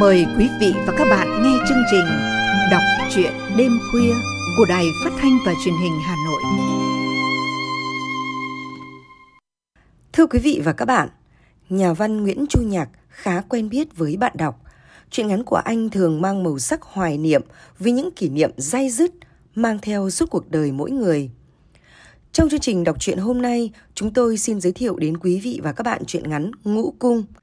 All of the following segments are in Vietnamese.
Mời quý vị và các bạn nghe chương trình Đọc truyện đêm khuya của Đài Phát thanh và Truyền hình Hà Nội. Thưa quý vị và các bạn, nhà văn Nguyễn Chu Nhạc khá quen biết với bạn đọc. Truyện ngắn của anh thường mang màu sắc hoài niệm với những kỷ niệm dai dứt mang theo suốt cuộc đời mỗi người. Trong chương trình đọc truyện hôm nay, chúng tôi xin giới thiệu đến quý vị và các bạn truyện ngắn Ngũ Cung –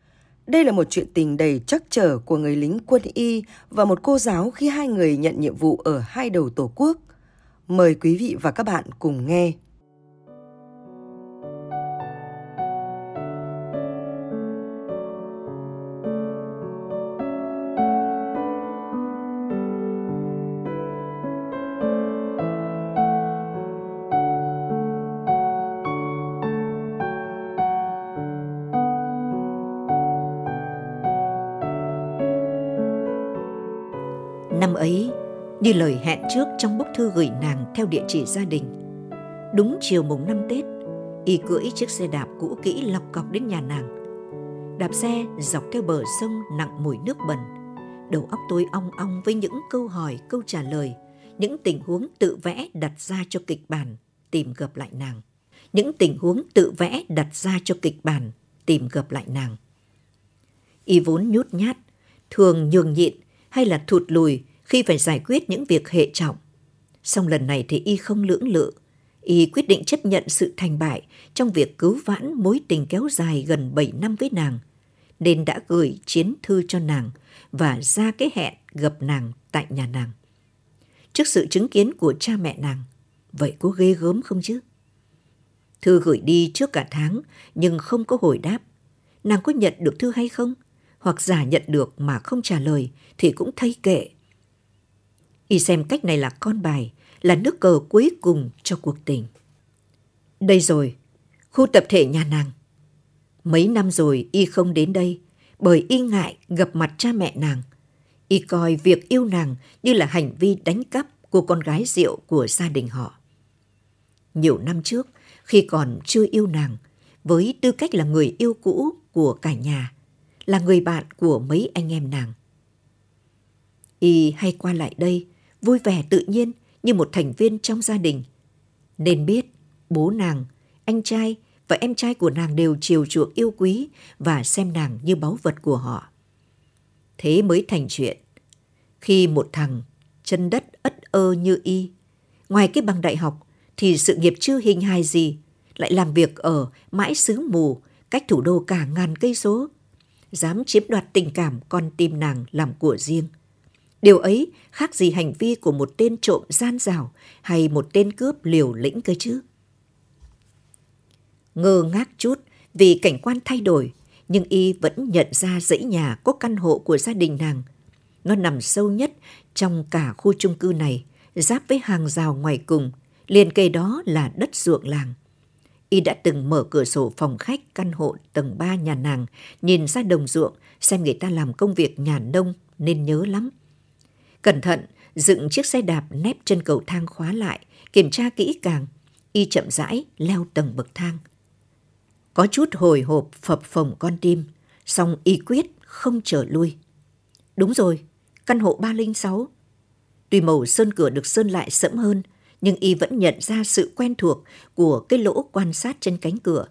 đây là một chuyện tình đầy trắc trở của người lính quân y và một cô giáo khi hai người nhận nhiệm vụ ở hai đầu tổ quốc. Mời quý vị và các bạn cùng nghe. Năm ấy, như lời hẹn trước trong bức thư gửi nàng theo địa chỉ gia đình. Đúng chiều mùng năm Tết, y cưỡi chiếc xe đạp cũ kỹ lọc cọc đến nhà nàng. Đạp xe dọc theo bờ sông nặng mùi nước bẩn. Đầu óc tôi ong ong với những câu hỏi, câu trả lời, những tình huống tự vẽ đặt ra cho kịch bản, tìm gặp lại nàng. Những tình huống tự vẽ đặt ra cho kịch bản, tìm gặp lại nàng. Y vốn nhút nhát, thường nhường nhịn hay là thụt lùi khi phải giải quyết những việc hệ trọng. Song lần này thì y không lưỡng lự, y quyết định chấp nhận sự thành bại trong việc cứu vãn mối tình kéo dài gần 7 năm với nàng, nên đã gửi chiến thư cho nàng và ra cái hẹn gặp nàng tại nhà nàng. Trước sự chứng kiến của cha mẹ nàng, vậy có ghê gớm không chứ? Thư gửi đi trước cả tháng nhưng không có hồi đáp. Nàng có nhận được thư hay không? Hoặc giả nhận được mà không trả lời thì cũng thay kệ Y xem cách này là con bài, là nước cờ cuối cùng cho cuộc tình. Đây rồi, khu tập thể nhà nàng. Mấy năm rồi Y không đến đây, bởi Y ngại gặp mặt cha mẹ nàng. Y coi việc yêu nàng như là hành vi đánh cắp của con gái rượu của gia đình họ. Nhiều năm trước, khi còn chưa yêu nàng, với tư cách là người yêu cũ của cả nhà, là người bạn của mấy anh em nàng. Y hay qua lại đây vui vẻ tự nhiên như một thành viên trong gia đình. Nên biết bố nàng, anh trai và em trai của nàng đều chiều chuộng yêu quý và xem nàng như báu vật của họ. Thế mới thành chuyện. Khi một thằng chân đất ất ơ như y, ngoài cái bằng đại học thì sự nghiệp chưa hình hài gì, lại làm việc ở mãi xứ mù, cách thủ đô cả ngàn cây số, dám chiếm đoạt tình cảm con tim nàng làm của riêng – Điều ấy khác gì hành vi của một tên trộm gian rào hay một tên cướp liều lĩnh cơ chứ? Ngơ ngác chút vì cảnh quan thay đổi, nhưng y vẫn nhận ra dãy nhà có căn hộ của gia đình nàng. Nó nằm sâu nhất trong cả khu chung cư này, giáp với hàng rào ngoài cùng, liền kề đó là đất ruộng làng. Y đã từng mở cửa sổ phòng khách căn hộ tầng 3 nhà nàng, nhìn ra đồng ruộng, xem người ta làm công việc nhà nông nên nhớ lắm. Cẩn thận, dựng chiếc xe đạp nép chân cầu thang khóa lại, kiểm tra kỹ càng. Y chậm rãi leo tầng bậc thang. Có chút hồi hộp phập phồng con tim, song y quyết không trở lui. Đúng rồi, căn hộ 306. Tuy màu sơn cửa được sơn lại sẫm hơn, nhưng y vẫn nhận ra sự quen thuộc của cái lỗ quan sát trên cánh cửa.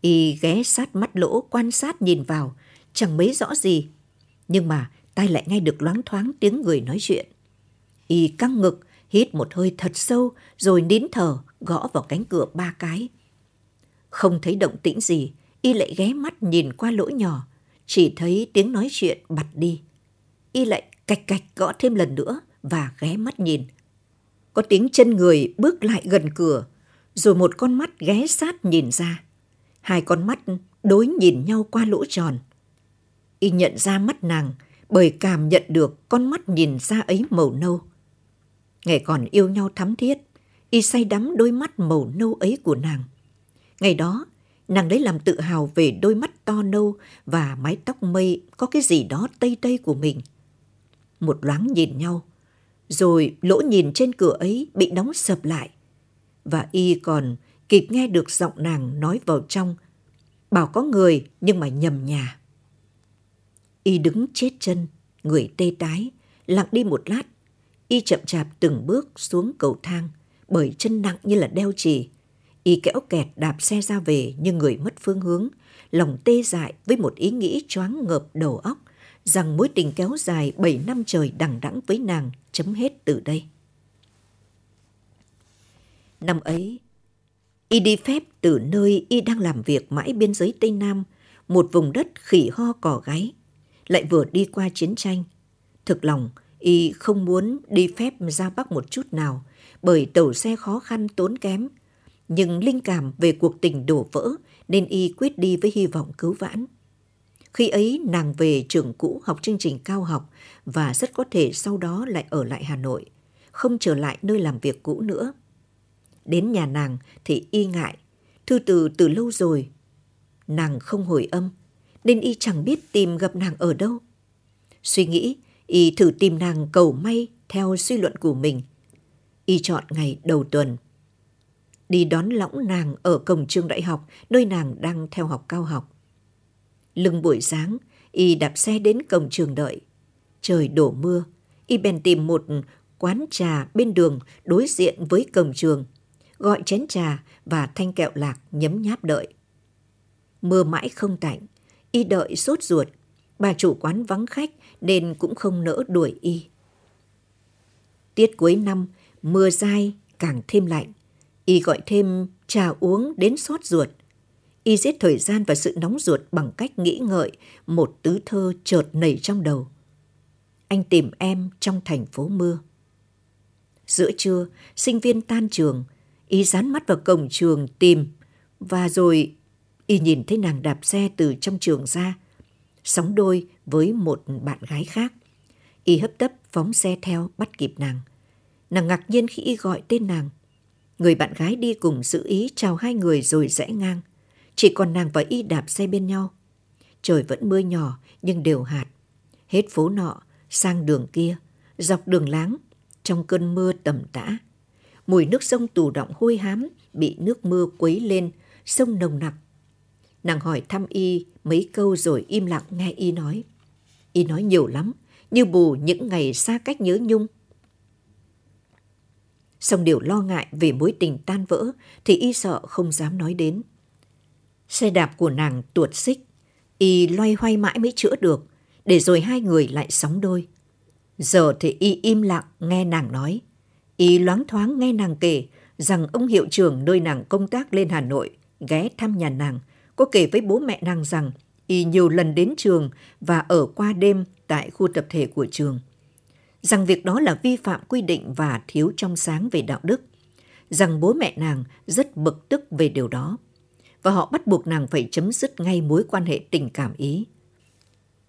Y ghé sát mắt lỗ quan sát nhìn vào, chẳng mấy rõ gì. Nhưng mà tai lại nghe được loáng thoáng tiếng người nói chuyện. Y căng ngực, hít một hơi thật sâu, rồi nín thở, gõ vào cánh cửa ba cái. Không thấy động tĩnh gì, Y lại ghé mắt nhìn qua lỗ nhỏ, chỉ thấy tiếng nói chuyện bật đi. Y lại cạch cạch gõ thêm lần nữa và ghé mắt nhìn. Có tiếng chân người bước lại gần cửa, rồi một con mắt ghé sát nhìn ra. Hai con mắt đối nhìn nhau qua lỗ tròn. Y nhận ra mắt nàng bởi cảm nhận được con mắt nhìn ra ấy màu nâu. Ngày còn yêu nhau thắm thiết, y say đắm đôi mắt màu nâu ấy của nàng. Ngày đó, nàng lấy làm tự hào về đôi mắt to nâu và mái tóc mây có cái gì đó tây tây của mình. Một loáng nhìn nhau, rồi lỗ nhìn trên cửa ấy bị đóng sập lại. Và y còn kịp nghe được giọng nàng nói vào trong, bảo có người nhưng mà nhầm nhà. Y đứng chết chân, người tê tái, lặng đi một lát. Y chậm chạp từng bước xuống cầu thang, bởi chân nặng như là đeo chì. Y kéo kẹt đạp xe ra về như người mất phương hướng, lòng tê dại với một ý nghĩ choáng ngợp đầu óc rằng mối tình kéo dài 7 năm trời đằng đẵng với nàng chấm hết từ đây. Năm ấy, y đi phép từ nơi y đang làm việc mãi biên giới Tây Nam, một vùng đất khỉ ho cỏ gáy, lại vừa đi qua chiến tranh. Thực lòng, y không muốn đi phép ra Bắc một chút nào, bởi tàu xe khó khăn tốn kém. Nhưng linh cảm về cuộc tình đổ vỡ nên y quyết đi với hy vọng cứu vãn. Khi ấy nàng về trường cũ học chương trình cao học và rất có thể sau đó lại ở lại Hà Nội, không trở lại nơi làm việc cũ nữa. Đến nhà nàng thì y ngại, thư từ từ lâu rồi. Nàng không hồi âm, nên y chẳng biết tìm gặp nàng ở đâu. Suy nghĩ, y thử tìm nàng cầu may theo suy luận của mình. Y chọn ngày đầu tuần. Đi đón lõng nàng ở cổng trường đại học nơi nàng đang theo học cao học. Lưng buổi sáng, y đạp xe đến cổng trường đợi. Trời đổ mưa, y bèn tìm một quán trà bên đường đối diện với cổng trường, gọi chén trà và thanh kẹo lạc nhấm nháp đợi. Mưa mãi không tạnh, y đợi sốt ruột, bà chủ quán vắng khách nên cũng không nỡ đuổi y. Tiết cuối năm, mưa dai càng thêm lạnh, y gọi thêm trà uống đến sốt ruột – y giết thời gian và sự nóng ruột bằng cách nghĩ ngợi một tứ thơ chợt nảy trong đầu. Anh tìm em trong thành phố mưa. Giữa trưa, sinh viên tan trường, y dán mắt vào cổng trường tìm và rồi y nhìn thấy nàng đạp xe từ trong trường ra, sóng đôi với một bạn gái khác. Y hấp tấp phóng xe theo bắt kịp nàng. Nàng ngạc nhiên khi y gọi tên nàng. Người bạn gái đi cùng giữ ý chào hai người rồi rẽ ngang. Chỉ còn nàng và y đạp xe bên nhau. Trời vẫn mưa nhỏ nhưng đều hạt. Hết phố nọ, sang đường kia, dọc đường láng, trong cơn mưa tầm tã. Mùi nước sông tù động hôi hám, bị nước mưa quấy lên, sông nồng nặc. Nàng hỏi thăm y mấy câu rồi im lặng nghe y nói. Y nói nhiều lắm, như bù những ngày xa cách nhớ nhung. song điều lo ngại về mối tình tan vỡ thì y sợ không dám nói đến. Xe đạp của nàng tuột xích, y loay hoay mãi mới chữa được, để rồi hai người lại sóng đôi. Giờ thì y im lặng nghe nàng nói. Y loáng thoáng nghe nàng kể rằng ông hiệu trưởng nơi nàng công tác lên Hà Nội ghé thăm nhà nàng, có kể với bố mẹ nàng rằng y nhiều lần đến trường và ở qua đêm tại khu tập thể của trường. Rằng việc đó là vi phạm quy định và thiếu trong sáng về đạo đức. Rằng bố mẹ nàng rất bực tức về điều đó và họ bắt buộc nàng phải chấm dứt ngay mối quan hệ tình cảm ý.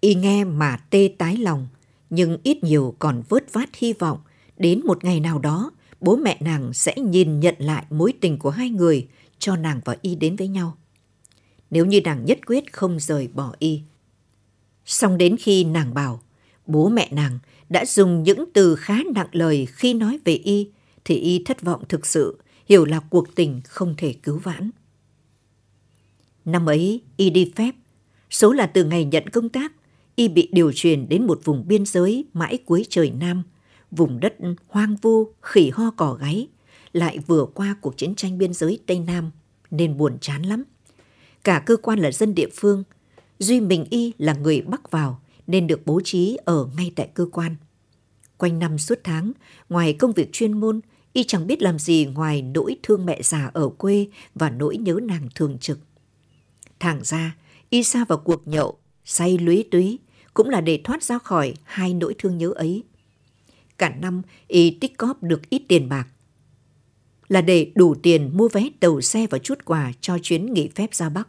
Y nghe mà tê tái lòng, nhưng ít nhiều còn vớt vát hy vọng đến một ngày nào đó bố mẹ nàng sẽ nhìn nhận lại mối tình của hai người cho nàng và Y đến với nhau. Nếu như nàng nhất quyết không rời bỏ Y. Xong đến khi nàng bảo bố mẹ nàng đã dùng những từ khá nặng lời khi nói về Y thì Y thất vọng thực sự, hiểu là cuộc tình không thể cứu vãn. Năm ấy, y đi phép. Số là từ ngày nhận công tác, y bị điều chuyển đến một vùng biên giới mãi cuối trời Nam, vùng đất hoang vu, khỉ ho cỏ gáy, lại vừa qua cuộc chiến tranh biên giới Tây Nam, nên buồn chán lắm. Cả cơ quan là dân địa phương, duy mình y là người bắc vào nên được bố trí ở ngay tại cơ quan. Quanh năm suốt tháng, ngoài công việc chuyên môn, y chẳng biết làm gì ngoài nỗi thương mẹ già ở quê và nỗi nhớ nàng thường trực. Thẳng ra, y xa vào cuộc nhậu, say lúy túy, cũng là để thoát ra khỏi hai nỗi thương nhớ ấy. Cả năm, y tích cóp được ít tiền bạc. Là để đủ tiền mua vé tàu xe và chút quà cho chuyến nghỉ phép ra Bắc.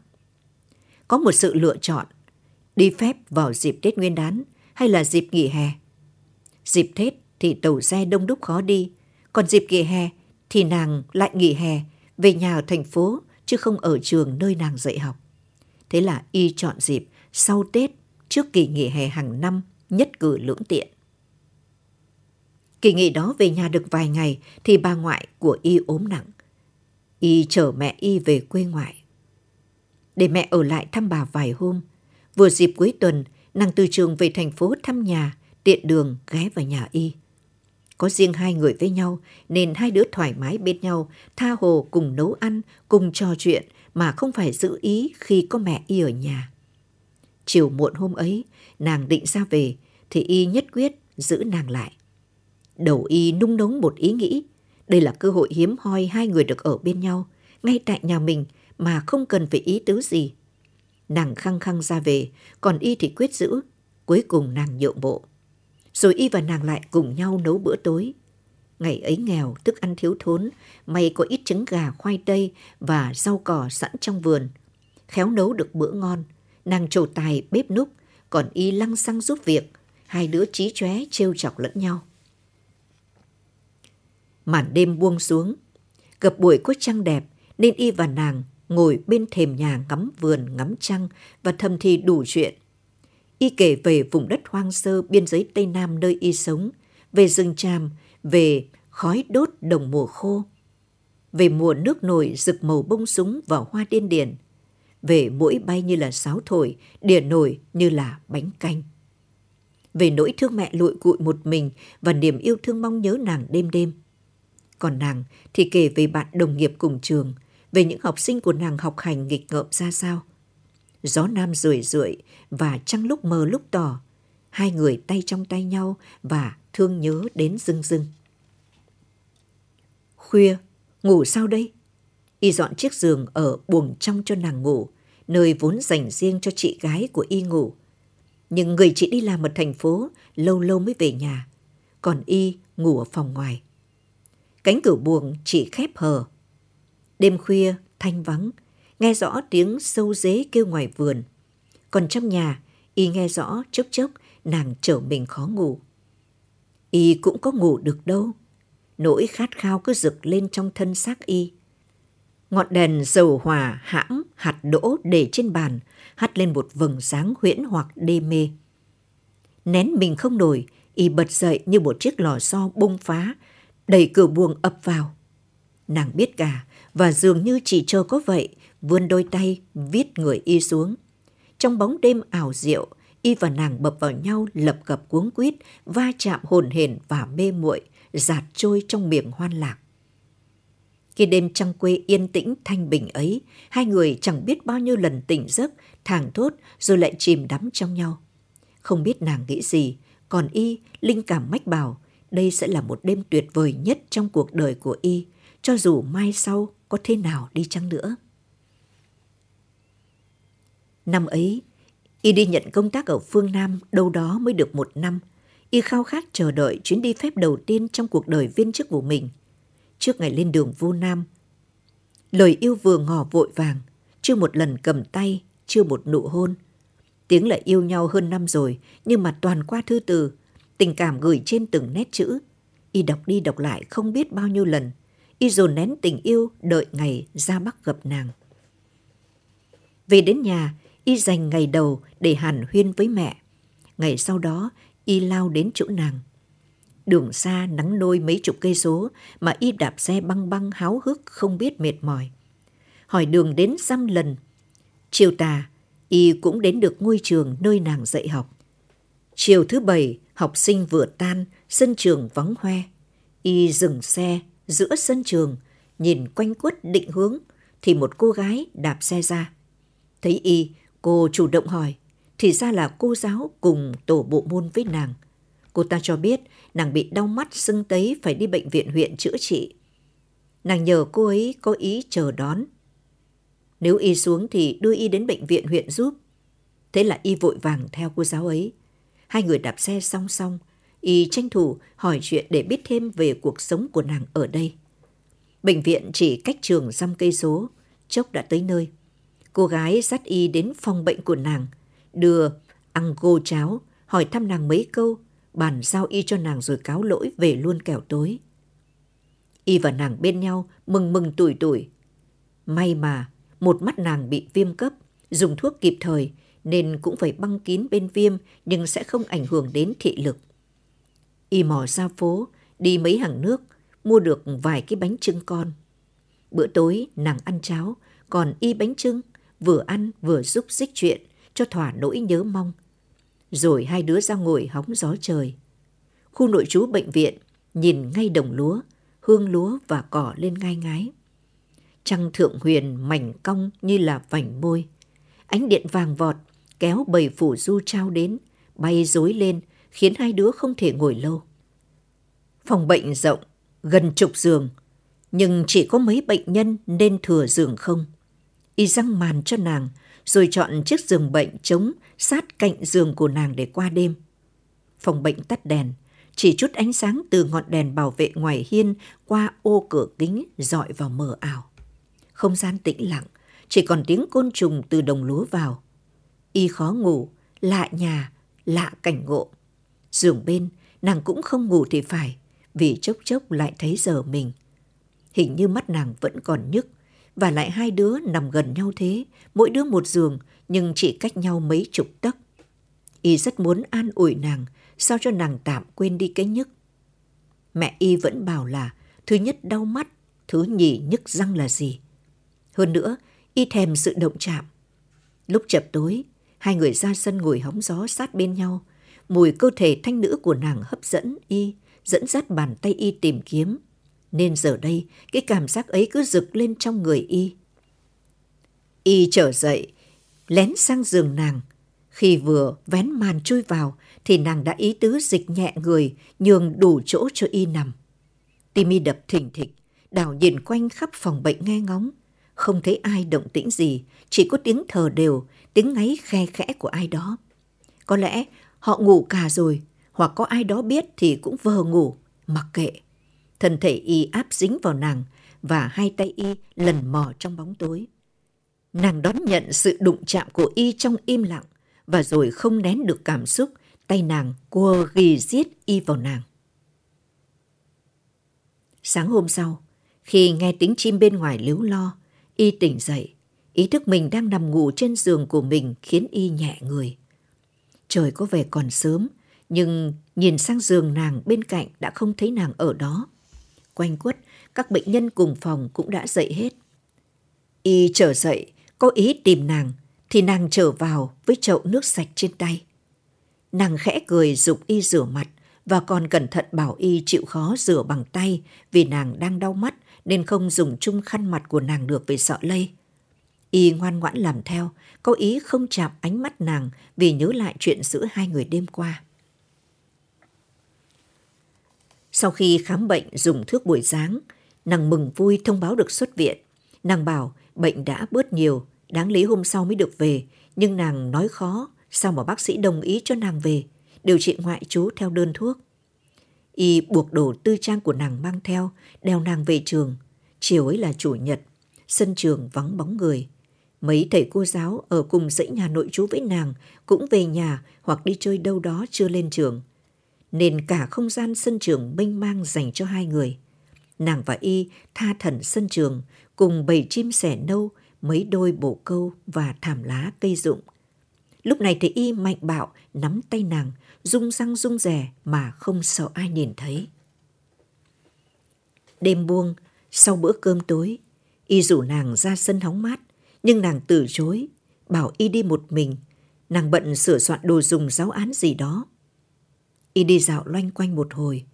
Có một sự lựa chọn, đi phép vào dịp Tết Nguyên đán hay là dịp nghỉ hè. Dịp Tết thì tàu xe đông đúc khó đi, còn dịp nghỉ hè thì nàng lại nghỉ hè về nhà ở thành phố chứ không ở trường nơi nàng dạy học. Thế là y chọn dịp sau Tết trước kỳ nghỉ hè hàng năm nhất cử lưỡng tiện. Kỳ nghỉ đó về nhà được vài ngày thì bà ngoại của y ốm nặng. Y chở mẹ y về quê ngoại. Để mẹ ở lại thăm bà vài hôm. Vừa dịp cuối tuần, nàng từ trường về thành phố thăm nhà tiện đường ghé vào nhà y. Có riêng hai người với nhau nên hai đứa thoải mái bên nhau, tha hồ cùng nấu ăn, cùng trò chuyện mà không phải giữ ý khi có mẹ y ở nhà. Chiều muộn hôm ấy, nàng định ra về thì y nhất quyết giữ nàng lại. Đầu y nung nóng một ý nghĩ, đây là cơ hội hiếm hoi hai người được ở bên nhau, ngay tại nhà mình mà không cần phải ý tứ gì. Nàng khăng khăng ra về, còn y thì quyết giữ. Cuối cùng nàng nhượng bộ. Rồi y và nàng lại cùng nhau nấu bữa tối. Ngày ấy nghèo, thức ăn thiếu thốn, may có ít trứng gà, khoai tây và rau cỏ sẵn trong vườn. Khéo nấu được bữa ngon, nàng trổ tài bếp núc, còn y lăng xăng giúp việc, hai đứa trí chóe trêu chọc lẫn nhau. Màn đêm buông xuống, gặp buổi có trăng đẹp nên y và nàng ngồi bên thềm nhà ngắm vườn ngắm trăng và thầm thì đủ chuyện. Y kể về vùng đất hoang sơ biên giới Tây Nam nơi y sống, về rừng tràm, về khói đốt đồng mùa khô, về mùa nước nổi rực màu bông súng và hoa điên điển, về mũi bay như là sáo thổi, đỉa nổi như là bánh canh. Về nỗi thương mẹ lụi cụi một mình và niềm yêu thương mong nhớ nàng đêm đêm. Còn nàng thì kể về bạn đồng nghiệp cùng trường, về những học sinh của nàng học hành nghịch ngợm ra sao. Gió nam rười rượi và trăng lúc mờ lúc tỏ, hai người tay trong tay nhau và thương nhớ đến rưng rưng. Khuya, ngủ sao đây? Y dọn chiếc giường ở buồng trong cho nàng ngủ, nơi vốn dành riêng cho chị gái của Y ngủ. Nhưng người chị đi làm ở thành phố, lâu lâu mới về nhà, còn Y ngủ ở phòng ngoài. Cánh cửa buồng chỉ khép hờ. Đêm khuya, thanh vắng, nghe rõ tiếng sâu dế kêu ngoài vườn. Còn trong nhà, y nghe rõ chốc chốc nàng trở mình khó ngủ. Y cũng có ngủ được đâu. Nỗi khát khao cứ rực lên trong thân xác y. Ngọn đèn dầu hòa hãm hạt đỗ để trên bàn, hắt lên một vầng sáng huyễn hoặc đê mê. Nén mình không nổi, y bật dậy như một chiếc lò xo bung phá, đẩy cửa buồng ập vào. Nàng biết cả và dường như chỉ chờ có vậy, vươn đôi tay viết người y xuống. Trong bóng đêm ảo diệu, y và nàng bập vào nhau lập cập cuống quýt, va chạm hồn hển và mê muội, giạt trôi trong miệng hoan lạc. Khi đêm trăng quê yên tĩnh thanh bình ấy, hai người chẳng biết bao nhiêu lần tỉnh giấc, thảng thốt rồi lại chìm đắm trong nhau. Không biết nàng nghĩ gì, còn y, linh cảm mách bảo, đây sẽ là một đêm tuyệt vời nhất trong cuộc đời của y, cho dù mai sau có thế nào đi chăng nữa. Năm ấy, y đi nhận công tác ở phương Nam đâu đó mới được một năm. Y khao khát chờ đợi chuyến đi phép đầu tiên trong cuộc đời viên chức của mình. Trước ngày lên đường vô Nam, lời yêu vừa ngỏ vội vàng, chưa một lần cầm tay, chưa một nụ hôn. Tiếng lại yêu nhau hơn năm rồi, nhưng mà toàn qua thư từ, tình cảm gửi trên từng nét chữ. Y đọc đi đọc lại không biết bao nhiêu lần. Y dồn nén tình yêu đợi ngày ra Bắc gặp nàng. Về đến nhà, y dành ngày đầu để hàn huyên với mẹ. Ngày sau đó, y lao đến chỗ nàng. Đường xa nắng nôi mấy chục cây số mà y đạp xe băng băng háo hức không biết mệt mỏi. Hỏi đường đến dăm lần. Chiều tà, y cũng đến được ngôi trường nơi nàng dạy học. Chiều thứ bảy, học sinh vừa tan, sân trường vắng hoe. Y dừng xe giữa sân trường, nhìn quanh quất định hướng, thì một cô gái đạp xe ra. Thấy y, cô chủ động hỏi, thì ra là cô giáo cùng tổ bộ môn với nàng. Cô ta cho biết nàng bị đau mắt sưng tấy phải đi bệnh viện huyện chữa trị. Nàng nhờ cô ấy có ý chờ đón. Nếu y xuống thì đưa y đến bệnh viện huyện giúp. Thế là y vội vàng theo cô giáo ấy. Hai người đạp xe song song, y tranh thủ hỏi chuyện để biết thêm về cuộc sống của nàng ở đây. Bệnh viện chỉ cách trường dăm cây số, chốc đã tới nơi. Cô gái dắt y đến phòng bệnh của nàng, đưa ăn gô cháo, hỏi thăm nàng mấy câu, bàn giao y cho nàng rồi cáo lỗi về luôn kẻo tối. Y và nàng bên nhau mừng mừng tuổi tuổi. May mà một mắt nàng bị viêm cấp, dùng thuốc kịp thời nên cũng phải băng kín bên viêm nhưng sẽ không ảnh hưởng đến thị lực. Y mò ra phố, đi mấy hàng nước, mua được vài cái bánh trưng con. Bữa tối nàng ăn cháo, còn y bánh trưng, vừa ăn vừa giúp xích chuyện cho thỏa nỗi nhớ mong. Rồi hai đứa ra ngồi hóng gió trời. Khu nội trú bệnh viện nhìn ngay đồng lúa, hương lúa và cỏ lên ngai ngái. Trăng thượng huyền mảnh cong như là vành môi. Ánh điện vàng vọt kéo bầy phủ du trao đến, bay rối lên khiến hai đứa không thể ngồi lâu. Phòng bệnh rộng, gần chục giường, nhưng chỉ có mấy bệnh nhân nên thừa giường không. Y răng màn cho nàng, rồi chọn chiếc giường bệnh trống sát cạnh giường của nàng để qua đêm. Phòng bệnh tắt đèn, chỉ chút ánh sáng từ ngọn đèn bảo vệ ngoài hiên qua ô cửa kính dọi vào mờ ảo. Không gian tĩnh lặng, chỉ còn tiếng côn trùng từ đồng lúa vào. Y khó ngủ, lạ nhà, lạ cảnh ngộ. Giường bên, nàng cũng không ngủ thì phải, vì chốc chốc lại thấy giờ mình. Hình như mắt nàng vẫn còn nhức, và lại hai đứa nằm gần nhau thế, mỗi đứa một giường nhưng chỉ cách nhau mấy chục tấc. Y rất muốn an ủi nàng, sao cho nàng tạm quên đi cái nhức. Mẹ Y vẫn bảo là thứ nhất đau mắt, thứ nhì nhức răng là gì. Hơn nữa, Y thèm sự động chạm. Lúc chập tối, hai người ra sân ngồi hóng gió sát bên nhau. Mùi cơ thể thanh nữ của nàng hấp dẫn Y, dẫn dắt bàn tay Y tìm kiếm nên giờ đây cái cảm giác ấy cứ rực lên trong người y. Y trở dậy, lén sang giường nàng. Khi vừa vén màn chui vào thì nàng đã ý tứ dịch nhẹ người, nhường đủ chỗ cho y nằm. Tim y đập thình thịch, đảo nhìn quanh khắp phòng bệnh nghe ngóng. Không thấy ai động tĩnh gì, chỉ có tiếng thở đều, tiếng ngáy khe khẽ của ai đó. Có lẽ họ ngủ cả rồi, hoặc có ai đó biết thì cũng vờ ngủ, mặc kệ. Thân thể y áp dính vào nàng và hai tay y lần mò trong bóng tối. Nàng đón nhận sự đụng chạm của y trong im lặng và rồi không nén được cảm xúc, tay nàng cua ghi giết y vào nàng. Sáng hôm sau, khi nghe tiếng chim bên ngoài líu lo, y tỉnh dậy, ý thức mình đang nằm ngủ trên giường của mình khiến y nhẹ người. Trời có vẻ còn sớm, nhưng nhìn sang giường nàng bên cạnh đã không thấy nàng ở đó quanh quất, các bệnh nhân cùng phòng cũng đã dậy hết. Y trở dậy, có ý tìm nàng, thì nàng trở vào với chậu nước sạch trên tay. Nàng khẽ cười dục y rửa mặt và còn cẩn thận bảo y chịu khó rửa bằng tay vì nàng đang đau mắt nên không dùng chung khăn mặt của nàng được vì sợ lây. Y ngoan ngoãn làm theo, có ý không chạm ánh mắt nàng vì nhớ lại chuyện giữa hai người đêm qua. Sau khi khám bệnh dùng thuốc buổi sáng, nàng mừng vui thông báo được xuất viện. Nàng bảo bệnh đã bớt nhiều, đáng lý hôm sau mới được về, nhưng nàng nói khó, sao mà bác sĩ đồng ý cho nàng về, điều trị ngoại trú theo đơn thuốc. Y buộc đồ tư trang của nàng mang theo, đeo nàng về trường. Chiều ấy là chủ nhật, sân trường vắng bóng người. Mấy thầy cô giáo ở cùng dãy nhà nội trú với nàng cũng về nhà hoặc đi chơi đâu đó chưa lên trường nên cả không gian sân trường mênh mang dành cho hai người. Nàng và Y tha thần sân trường cùng bầy chim sẻ nâu, mấy đôi bổ câu và thảm lá cây rụng. Lúc này thì Y mạnh bạo nắm tay nàng, rung răng rung rè mà không sợ ai nhìn thấy. Đêm buông, sau bữa cơm tối, Y rủ nàng ra sân hóng mát, nhưng nàng từ chối, bảo Y đi một mình. Nàng bận sửa soạn đồ dùng giáo án gì đó Y đi dạo loanh quanh một hồi.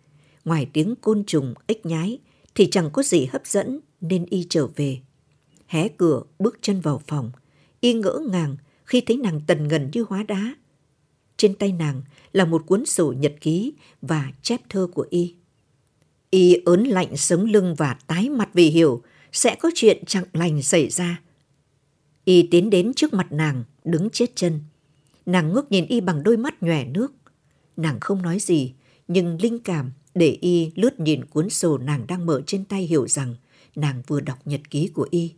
Ngoài tiếng côn trùng, ếch nhái thì chẳng có gì hấp dẫn nên Y trở về. Hé cửa bước chân vào phòng. Y ngỡ ngàng khi thấy nàng tần ngần như hóa đá. Trên tay nàng là một cuốn sổ nhật ký và chép thơ của Y. Y ớn lạnh sống lưng và tái mặt vì hiểu sẽ có chuyện chẳng lành xảy ra. Y tiến đến trước mặt nàng, đứng chết chân. Nàng ngước nhìn Y bằng đôi mắt nhòe nước. Nàng không nói gì, nhưng linh cảm để y lướt nhìn cuốn sổ nàng đang mở trên tay hiểu rằng nàng vừa đọc nhật ký của y.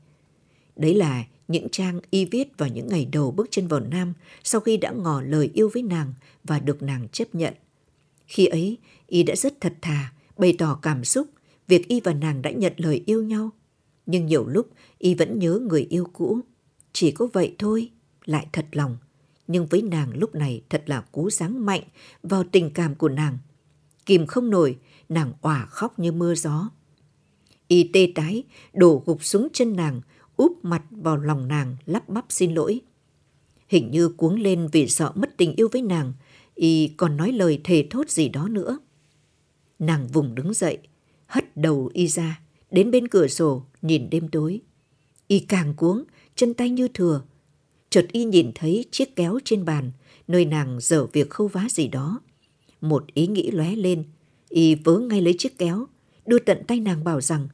Đấy là những trang y viết vào những ngày đầu bước chân vào Nam sau khi đã ngỏ lời yêu với nàng và được nàng chấp nhận. Khi ấy, y đã rất thật thà, bày tỏ cảm xúc việc y và nàng đã nhận lời yêu nhau. Nhưng nhiều lúc y vẫn nhớ người yêu cũ. Chỉ có vậy thôi, lại thật lòng nhưng với nàng lúc này thật là cú giáng mạnh vào tình cảm của nàng. Kìm không nổi, nàng òa khóc như mưa gió. Y tê tái, đổ gục xuống chân nàng, úp mặt vào lòng nàng lắp bắp xin lỗi. Hình như cuống lên vì sợ mất tình yêu với nàng, Y còn nói lời thề thốt gì đó nữa. Nàng vùng đứng dậy, hất đầu Y ra, đến bên cửa sổ, nhìn đêm tối. Y càng cuống, chân tay như thừa. Chợt Y nhìn thấy chiếc kéo trên bàn, nơi nàng dở việc khâu vá gì đó. Một ý nghĩ lóe lên, Y vớ ngay lấy chiếc kéo, đưa tận tay nàng bảo rằng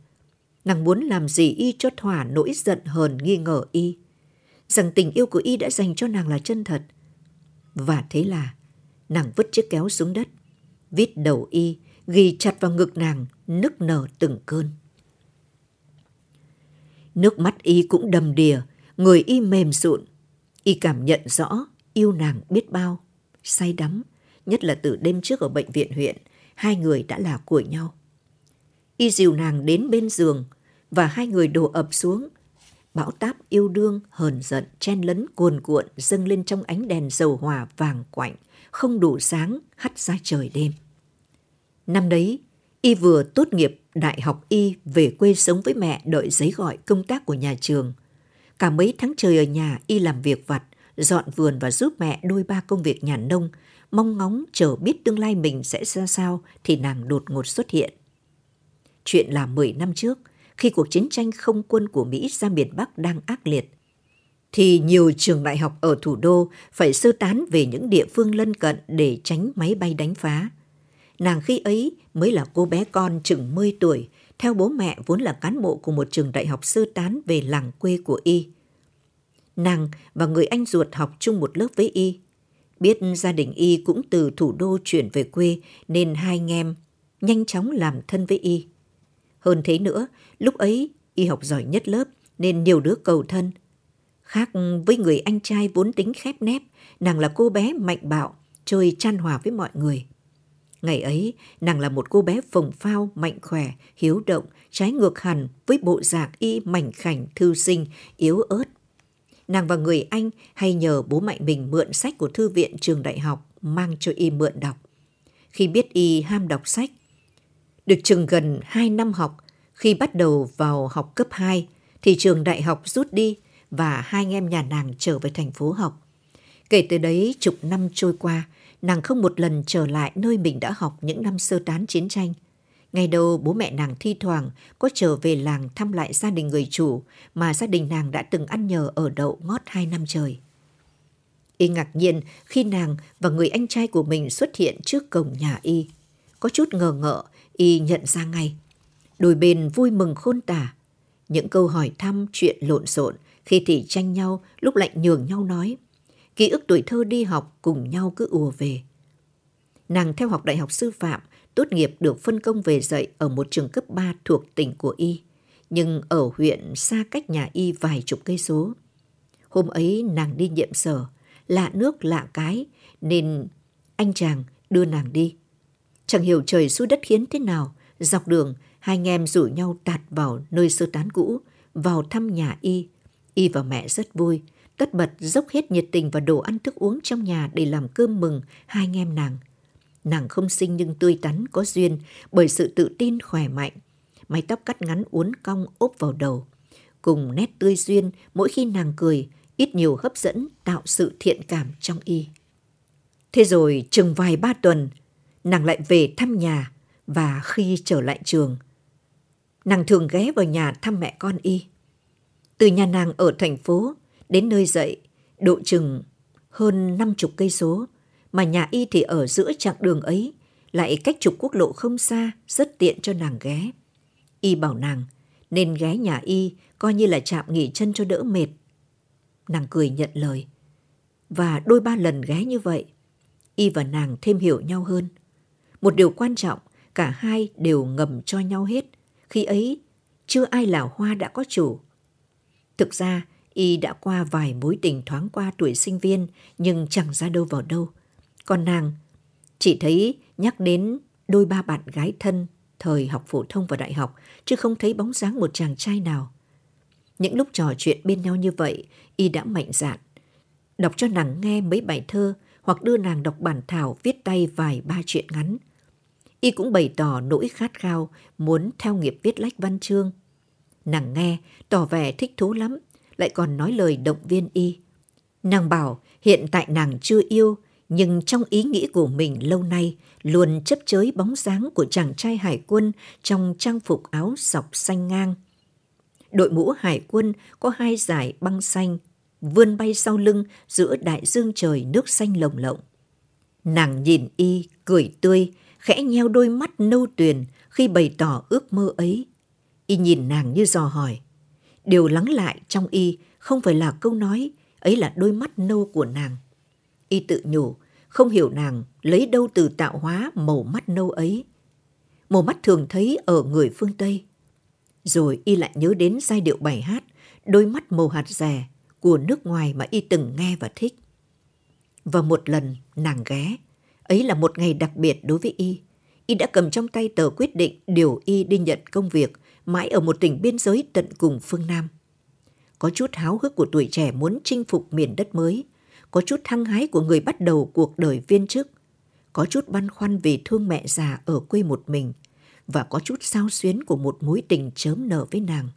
nàng muốn làm gì Y cho thỏa nỗi giận hờn nghi ngờ Y. Rằng tình yêu của Y đã dành cho nàng là chân thật. Và thế là nàng vứt chiếc kéo xuống đất, vít đầu Y, ghi chặt vào ngực nàng, nức nở từng cơn. Nước mắt Y cũng đầm đìa, người Y mềm rụn, Y cảm nhận rõ yêu nàng biết bao, say đắm, nhất là từ đêm trước ở bệnh viện huyện, hai người đã là của nhau. Y dìu nàng đến bên giường và hai người đổ ập xuống. Bão táp yêu đương, hờn giận, chen lấn cuồn cuộn dâng lên trong ánh đèn dầu hỏa vàng quạnh, không đủ sáng hắt ra trời đêm. Năm đấy, Y vừa tốt nghiệp đại học Y về quê sống với mẹ đợi giấy gọi công tác của nhà trường. Cả mấy tháng trời ở nhà Y làm việc vặt, dọn vườn và giúp mẹ đôi ba công việc nhà nông, mong ngóng chờ biết tương lai mình sẽ ra sao thì nàng đột ngột xuất hiện. Chuyện là 10 năm trước, khi cuộc chiến tranh không quân của Mỹ ra miền Bắc đang ác liệt, thì nhiều trường đại học ở thủ đô phải sơ tán về những địa phương lân cận để tránh máy bay đánh phá. Nàng khi ấy mới là cô bé con chừng 10 tuổi, theo bố mẹ vốn là cán bộ của một trường đại học sơ tán về làng quê của Y. Nàng và người anh ruột học chung một lớp với Y. Biết gia đình Y cũng từ thủ đô chuyển về quê nên hai anh em nhanh chóng làm thân với Y. Hơn thế nữa, lúc ấy Y học giỏi nhất lớp nên nhiều đứa cầu thân. Khác với người anh trai vốn tính khép nép, nàng là cô bé mạnh bạo, chơi chan hòa với mọi người. Ngày ấy, nàng là một cô bé phồng phao, mạnh khỏe, hiếu động, trái ngược hẳn với bộ dạng y mảnh khảnh, thư sinh, yếu ớt. Nàng và người anh hay nhờ bố mẹ mình mượn sách của thư viện trường đại học mang cho y mượn đọc. Khi biết y ham đọc sách, được chừng gần 2 năm học, khi bắt đầu vào học cấp 2 thì trường đại học rút đi và hai anh em nhà nàng trở về thành phố học. Kể từ đấy chục năm trôi qua, nàng không một lần trở lại nơi mình đã học những năm sơ tán chiến tranh. Ngày đầu bố mẹ nàng thi thoảng có trở về làng thăm lại gia đình người chủ mà gia đình nàng đã từng ăn nhờ ở đậu ngót hai năm trời. Y ngạc nhiên khi nàng và người anh trai của mình xuất hiện trước cổng nhà Y. Có chút ngờ ngợ, Y nhận ra ngay. Đôi bên vui mừng khôn tả. Những câu hỏi thăm chuyện lộn xộn, khi thì tranh nhau, lúc lạnh nhường nhau nói – ký ức tuổi thơ đi học cùng nhau cứ ùa về. Nàng theo học đại học sư phạm, tốt nghiệp được phân công về dạy ở một trường cấp 3 thuộc tỉnh của Y, nhưng ở huyện xa cách nhà Y vài chục cây số. Hôm ấy nàng đi nhiệm sở, lạ nước lạ cái, nên anh chàng đưa nàng đi. Chẳng hiểu trời xui đất khiến thế nào, dọc đường hai anh em rủ nhau tạt vào nơi sơ tán cũ, vào thăm nhà Y. Y và mẹ rất vui, tất bật dốc hết nhiệt tình và đồ ăn thức uống trong nhà để làm cơm mừng hai anh em nàng. Nàng không xinh nhưng tươi tắn có duyên bởi sự tự tin khỏe mạnh. Mái tóc cắt ngắn uốn cong ốp vào đầu. Cùng nét tươi duyên mỗi khi nàng cười, ít nhiều hấp dẫn tạo sự thiện cảm trong y. Thế rồi chừng vài ba tuần, nàng lại về thăm nhà và khi trở lại trường, nàng thường ghé vào nhà thăm mẹ con y. Từ nhà nàng ở thành phố, Đến nơi dậy, độ chừng hơn năm chục cây số, mà nhà y thì ở giữa chặng đường ấy, lại cách trục quốc lộ không xa, rất tiện cho nàng ghé. Y bảo nàng, nên ghé nhà y coi như là chạm nghỉ chân cho đỡ mệt. Nàng cười nhận lời. Và đôi ba lần ghé như vậy, y và nàng thêm hiểu nhau hơn. Một điều quan trọng, cả hai đều ngầm cho nhau hết. Khi ấy, chưa ai là hoa đã có chủ. Thực ra, Y đã qua vài mối tình thoáng qua tuổi sinh viên nhưng chẳng ra đâu vào đâu. Còn nàng chỉ thấy nhắc đến đôi ba bạn gái thân thời học phổ thông và đại học chứ không thấy bóng dáng một chàng trai nào. Những lúc trò chuyện bên nhau như vậy, Y đã mạnh dạn. Đọc cho nàng nghe mấy bài thơ hoặc đưa nàng đọc bản thảo viết tay vài ba chuyện ngắn. Y cũng bày tỏ nỗi khát khao muốn theo nghiệp viết lách văn chương. Nàng nghe, tỏ vẻ thích thú lắm lại còn nói lời động viên y. Nàng bảo hiện tại nàng chưa yêu, Nhưng trong ý nghĩ của mình lâu nay luôn chấp chới bóng dáng của chàng trai hải quân trong trang phục áo sọc xanh ngang. Đội mũ hải quân có hai dải băng xanh vươn bay sau lưng giữa đại dương trời nước xanh lồng lộng. Nàng nhìn y, cười tươi, khẽ nheo đôi mắt nâu tuyền khi bày tỏ ước mơ ấy. Y nhìn nàng như dò hỏi. Điều lắng lại trong y không phải là câu nói, ấy là đôi mắt nâu của nàng. Y tự nhủ, không hiểu nàng lấy đâu từ tạo hóa màu mắt nâu ấy. Màu mắt thường thấy ở người phương Tây. Rồi y lại nhớ đến giai điệu bài hát, đôi mắt màu hạt rẻ của nước ngoài mà y từng nghe và thích. Và một lần nàng ghé, ấy là một ngày đặc biệt đối với y. Y đã cầm trong tay tờ quyết định điều y đi nhận công việc mãi ở một tỉnh biên giới tận cùng phương Nam. Có chút háo hức của tuổi trẻ muốn chinh phục miền đất mới, có chút thăng hái của người bắt đầu cuộc đời viên chức, có chút băn khoăn vì thương mẹ già ở quê một mình và có chút sao xuyến của một mối tình chớm nở với nàng.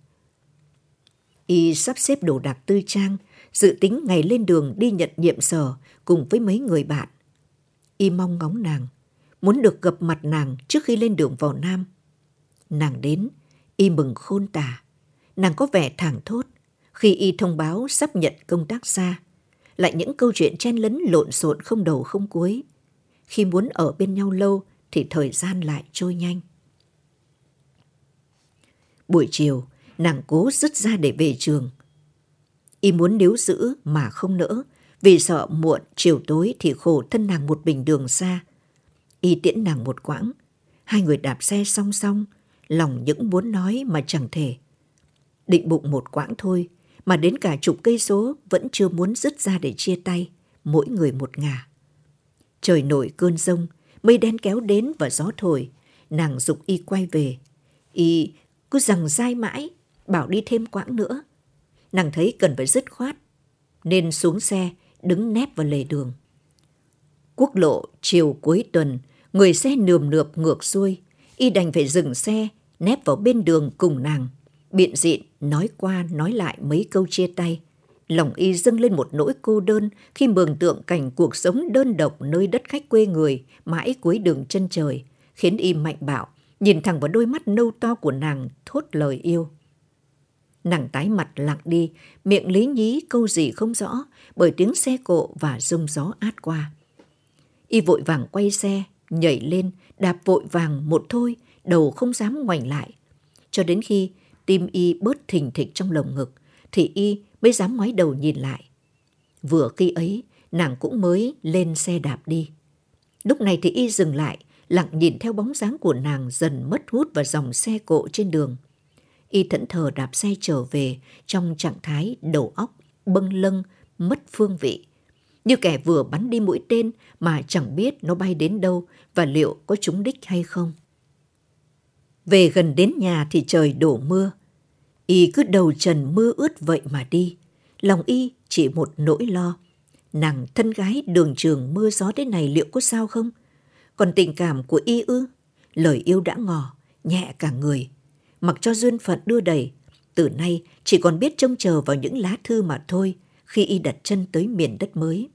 Y sắp xếp đồ đạc tư trang, dự tính ngày lên đường đi nhận nhiệm sở cùng với mấy người bạn. Y mong ngóng nàng, muốn được gặp mặt nàng trước khi lên đường vào Nam. Nàng đến, y mừng khôn tả. Nàng có vẻ thẳng thốt khi y thông báo sắp nhận công tác xa. Lại những câu chuyện chen lấn lộn xộn không đầu không cuối. Khi muốn ở bên nhau lâu thì thời gian lại trôi nhanh. Buổi chiều, nàng cố dứt ra để về trường. Y muốn níu giữ mà không nỡ, vì sợ muộn chiều tối thì khổ thân nàng một bình đường xa. Y tiễn nàng một quãng, hai người đạp xe song song, lòng những muốn nói mà chẳng thể. Định bụng một quãng thôi, mà đến cả chục cây số vẫn chưa muốn dứt ra để chia tay, mỗi người một ngả. Trời nổi cơn rông, mây đen kéo đến và gió thổi, nàng dục y quay về. Y cứ rằng dai mãi, bảo đi thêm quãng nữa. Nàng thấy cần phải dứt khoát, nên xuống xe, đứng nép vào lề đường. Quốc lộ chiều cuối tuần, người xe nườm nượp ngược xuôi, y đành phải dừng xe, nép vào bên đường cùng nàng. Biện dịn, nói qua nói lại mấy câu chia tay. Lòng y dâng lên một nỗi cô đơn khi mường tượng cảnh cuộc sống đơn độc nơi đất khách quê người, mãi cuối đường chân trời, khiến y mạnh bạo, nhìn thẳng vào đôi mắt nâu to của nàng thốt lời yêu. Nàng tái mặt lặng đi, miệng lý nhí câu gì không rõ bởi tiếng xe cộ và rông gió át qua. Y vội vàng quay xe, nhảy lên, đạp vội vàng một thôi, đầu không dám ngoảnh lại. Cho đến khi tim y bớt thình thịch trong lồng ngực, thì y mới dám ngoái đầu nhìn lại. Vừa khi ấy, nàng cũng mới lên xe đạp đi. Lúc này thì y dừng lại, lặng nhìn theo bóng dáng của nàng dần mất hút vào dòng xe cộ trên đường. Y thẫn thờ đạp xe trở về trong trạng thái đầu óc, bâng lâng, mất phương vị. Như kẻ vừa bắn đi mũi tên mà chẳng biết nó bay đến đâu và liệu có trúng đích hay không. Về gần đến nhà thì trời đổ mưa. Y cứ đầu trần mưa ướt vậy mà đi. Lòng Y chỉ một nỗi lo. Nàng thân gái đường trường mưa gió thế này liệu có sao không? Còn tình cảm của Y ư? Lời yêu đã ngỏ, nhẹ cả người. Mặc cho duyên phận đưa đẩy, từ nay chỉ còn biết trông chờ vào những lá thư mà thôi khi Y đặt chân tới miền đất mới.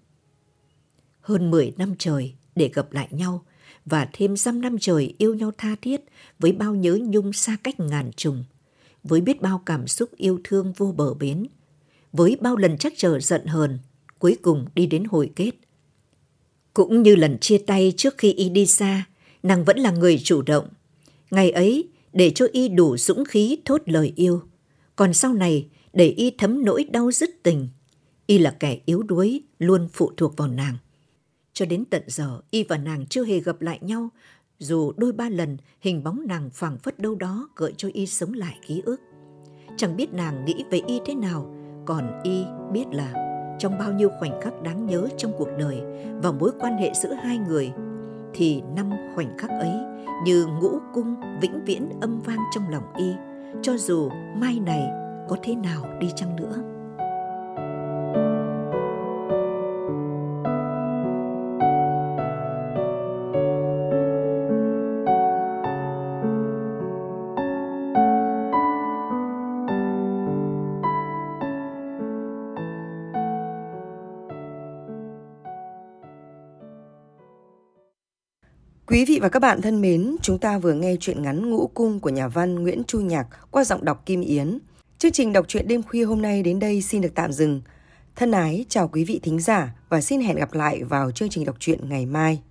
Hơn 10 năm trời để gặp lại nhau, và thêm dăm năm trời yêu nhau tha thiết với bao nhớ nhung xa cách ngàn trùng, với biết bao cảm xúc yêu thương vô bờ bến, với bao lần chắc chờ giận hờn, cuối cùng đi đến hồi kết. Cũng như lần chia tay trước khi y đi xa, nàng vẫn là người chủ động. Ngày ấy, để cho y đủ dũng khí thốt lời yêu. Còn sau này, để y thấm nỗi đau dứt tình. Y là kẻ yếu đuối, luôn phụ thuộc vào nàng. Cho đến tận giờ, y và nàng chưa hề gặp lại nhau, dù đôi ba lần hình bóng nàng phảng phất đâu đó gợi cho y sống lại ký ức. Chẳng biết nàng nghĩ về y thế nào, còn y biết là trong bao nhiêu khoảnh khắc đáng nhớ trong cuộc đời và mối quan hệ giữa hai người, thì năm khoảnh khắc ấy như ngũ cung vĩnh viễn âm vang trong lòng y, cho dù mai này có thế nào đi chăng nữa. Quý vị và các bạn thân mến, chúng ta vừa nghe chuyện ngắn Ngũ Cung của nhà văn Nguyễn Chu Nhạc qua giọng đọc Kim Yến. Chương trình đọc truyện đêm khuya hôm nay đến đây xin được tạm dừng. Thân ái chào quý vị thính giả và xin hẹn gặp lại vào chương trình đọc truyện ngày mai.